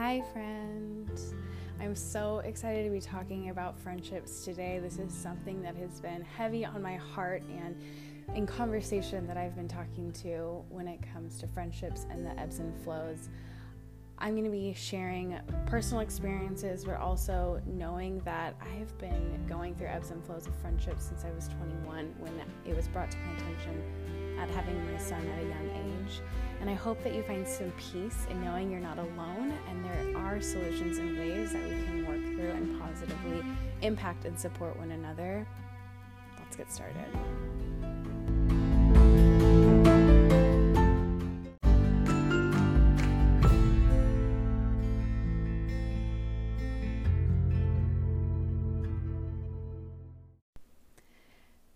Hi, friends. I'm so excited to be talking about friendships today. This is something that has been heavy on my heart and in conversation that I've been talking to when it comes to friendships and the ebbs and flows. I'm going to be sharing personal experiences, but also knowing that I have been going through ebbs and flows of friendships since I was 21 when it was brought to my attention at having my son at a young age. And I hope that you find some peace in knowing you're not alone and there are solutions and ways that we can work through and positively impact and support one another. Let's get started.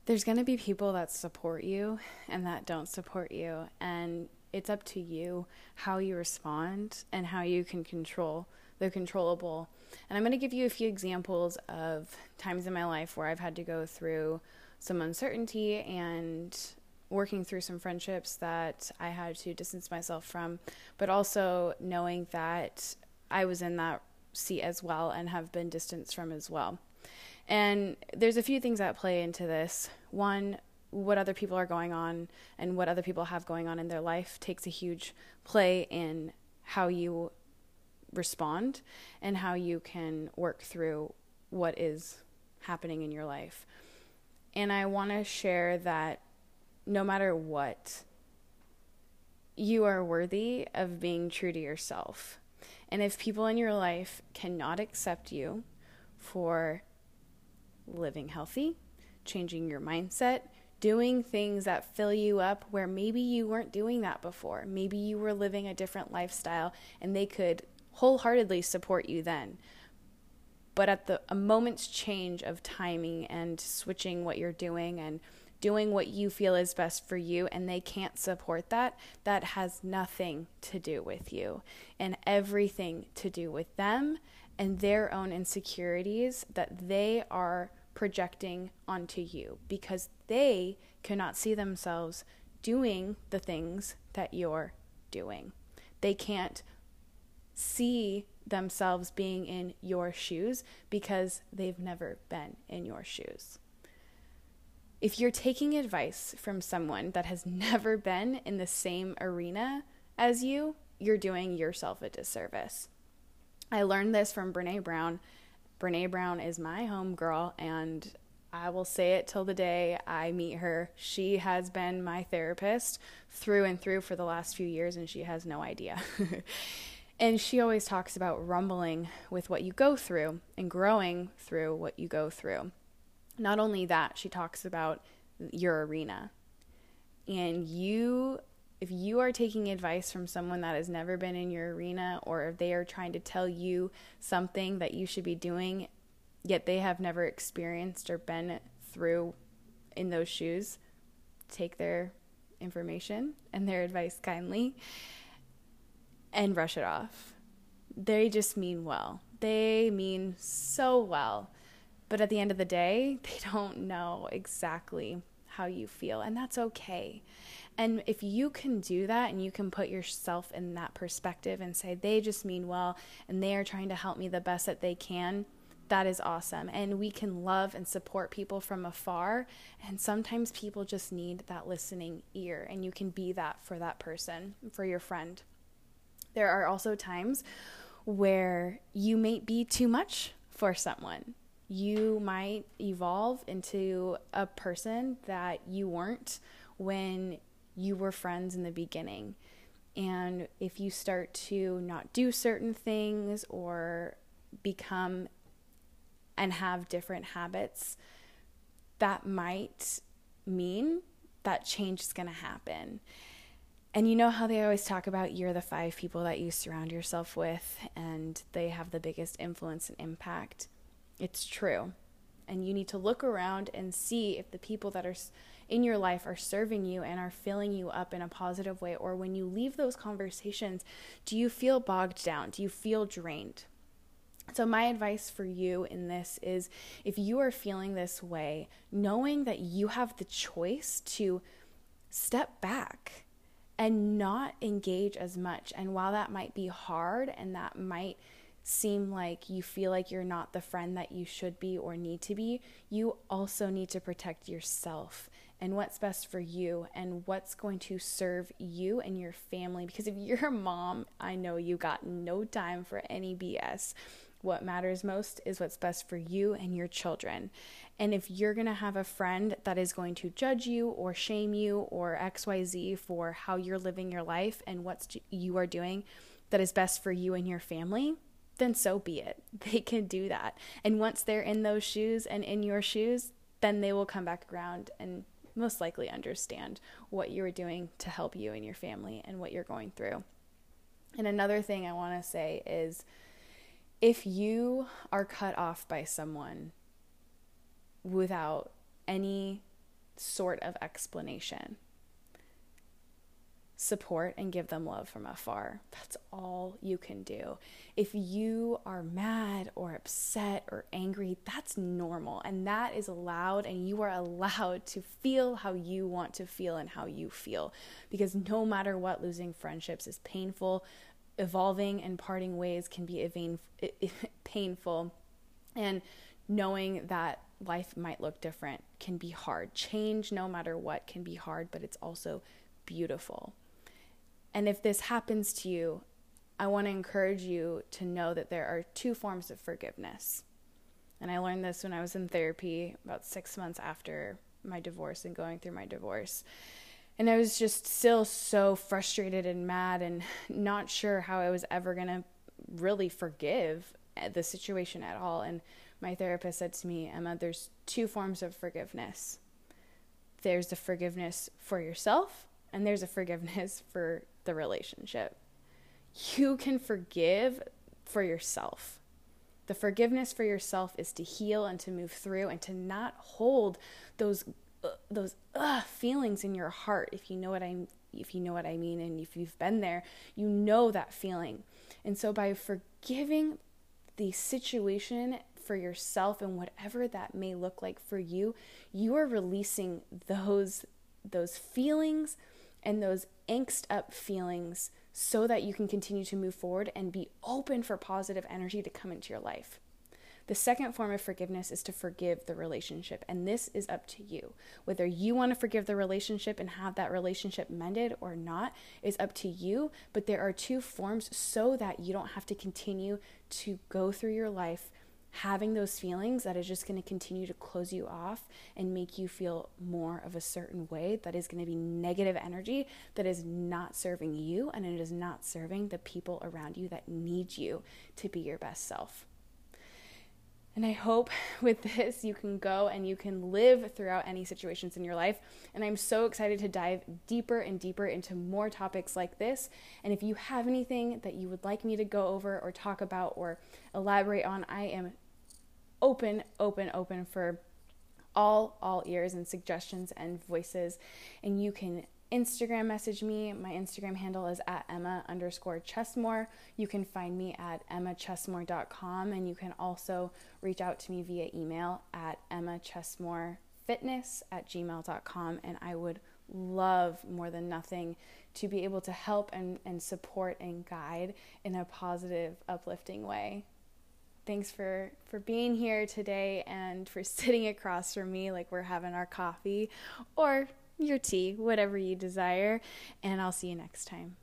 There's going to be people that support you and that don't support you and it's up to you how you respond and how you can control the controllable. And i'm going to give you a few examples of times in my life where i've had to go through some uncertainty and working through some friendships that i had to distance myself from but also knowing that i was in that seat as well and have been distanced from as well and there's a few things that play into this. One, what other people are going on and what other people have going on in their life takes a huge play in how you respond and how you can work through what is happening in your life. And I want to share that no matter what, you are worthy of being true to yourself. And if people in your life cannot accept you for living healthy, changing your mindset, doing things that fill you up where maybe you weren't doing that before. Maybe you were living a different lifestyle and they could wholeheartedly support you then. But at the a moment's change of timing and switching what you're doing and doing what you feel is best for you and they can't support that, that has nothing to do with you and everything to do with them and their own insecurities that they are projecting onto you because they cannot see themselves doing the things that you're doing. They can't see themselves being in your shoes because they've never been in your shoes. If you're taking advice from someone that has never been in the same arena as you, you're doing yourself a disservice. I learned this from Brene Brown. Brene Brown is my home girl, and I will say it till the day I meet her. She has been my therapist through and through for the last few years, and she has no idea. and she always talks about rumbling with what you go through and growing through what you go through. Not only that, she talks about your arena. And you if you are taking advice from someone that has never been in your arena or if they are trying to tell you something that you should be doing yet they have never experienced or been through in those shoes take their information and their advice kindly and brush it off. They just mean well. They mean so well. But at the end of the day they don't know exactly how you feel and that's okay and if you can do that and you can put yourself in that perspective and say, they just mean well and they are trying to help me the best that they can, that is awesome. And we can love and support people from afar. And sometimes people just need that listening ear, and you can be that for that person, for your friend. There are also times where you may be too much for someone. You might evolve into a person that you weren't when you were friends in the beginning. And if you start to not do certain things or become and have different habits, that might mean that change is going to happen. And you know how they always talk about you're the five people that you surround yourself with and they have the biggest influence and impact. It's true. And you need to look around and see if the people that are in your life are serving you and are filling you up in a positive way? Or when you leave those conversations, do you feel bogged down? Do you feel drained? So, my advice for you in this is if you are feeling this way, knowing that you have the choice to step back and not engage as much. And while that might be hard and that might seem like you feel like you're not the friend that you should be or need to be, you also need to protect yourself and what's best for you and what's going to serve you and your family. Because if you're a mom, I know you got no time for any BS. What matters most is what's best for you and your children. And if you're going to have a friend that is going to judge you or shame you or XYZ for how you're living your life and what you are doing that is best for you and your family, then so be it. They can do that. And once they're in those shoes and in your shoes, then they will come back around and most likely understand what you are doing to help you and your family and what you're going through. And another thing I want to say is if you are cut off by someone without any sort of explanation, support and give them love from afar. That's all you can do. If you are mad or upset or angry, that's normal and that is allowed, and you are allowed to feel how you want to feel and how you feel. Because no matter what, losing friendships is painful evolving and parting ways can be a painful and knowing that life might look different can be hard change no matter what can be hard but it's also beautiful and if this happens to you i want to encourage you to know that there are two forms of forgiveness. And i learned this when i was in therapy about 6 months after my divorce and going through my divorce. And I was just still so frustrated and mad and not sure how I was ever going to really forgive eh, the situation at all. And my therapist said to me, Emma, there's two forms of forgiveness. There's the forgiveness for yourself, and there's a forgiveness for the relationship. You can forgive for yourself. The forgiveness for yourself is to heal and to move through and to not hold those those uh, feelings in your heart if you know what i if you know what i mean and if you've been there you know that feeling and so by forgiving the situation for yourself and whatever that may look like for you you are releasing those those feelings and those angst up feelings so that you can continue to move forward and be open for positive energy to come into your life the second form of forgiveness is to forgive the relationship, and this is up to you. Whether you want to forgive the relationship and have that relationship mended or not is up to you, but there are two forms so that you don't have to continue to go through your life having those feelings that is just going to continue to close you off and make you feel more of a certain way that is going to be negative energy that is not serving you and it is not serving the people around you that need you to be your best self. And I hope with this you can go and you can live throughout any situations in your life. And I'm so excited to dive deeper and deeper into more topics like this. And if you have anything that you would like me to go over or talk about or elaborate on, I am open, open, open for all all ears and suggestions and voices and you can Instagram message me. My Instagram handle is at Emma underscore Chesmore You can find me at emmachesmore.com and you can also reach out to me via email at emmachesmorefitness at gmail.com. And I would love more than nothing to be able to help and, and support and guide in a positive, uplifting way. Thanks for, for being here today and for sitting across from me like we're having our coffee or your tea, whatever you desire. And I'll see you next time.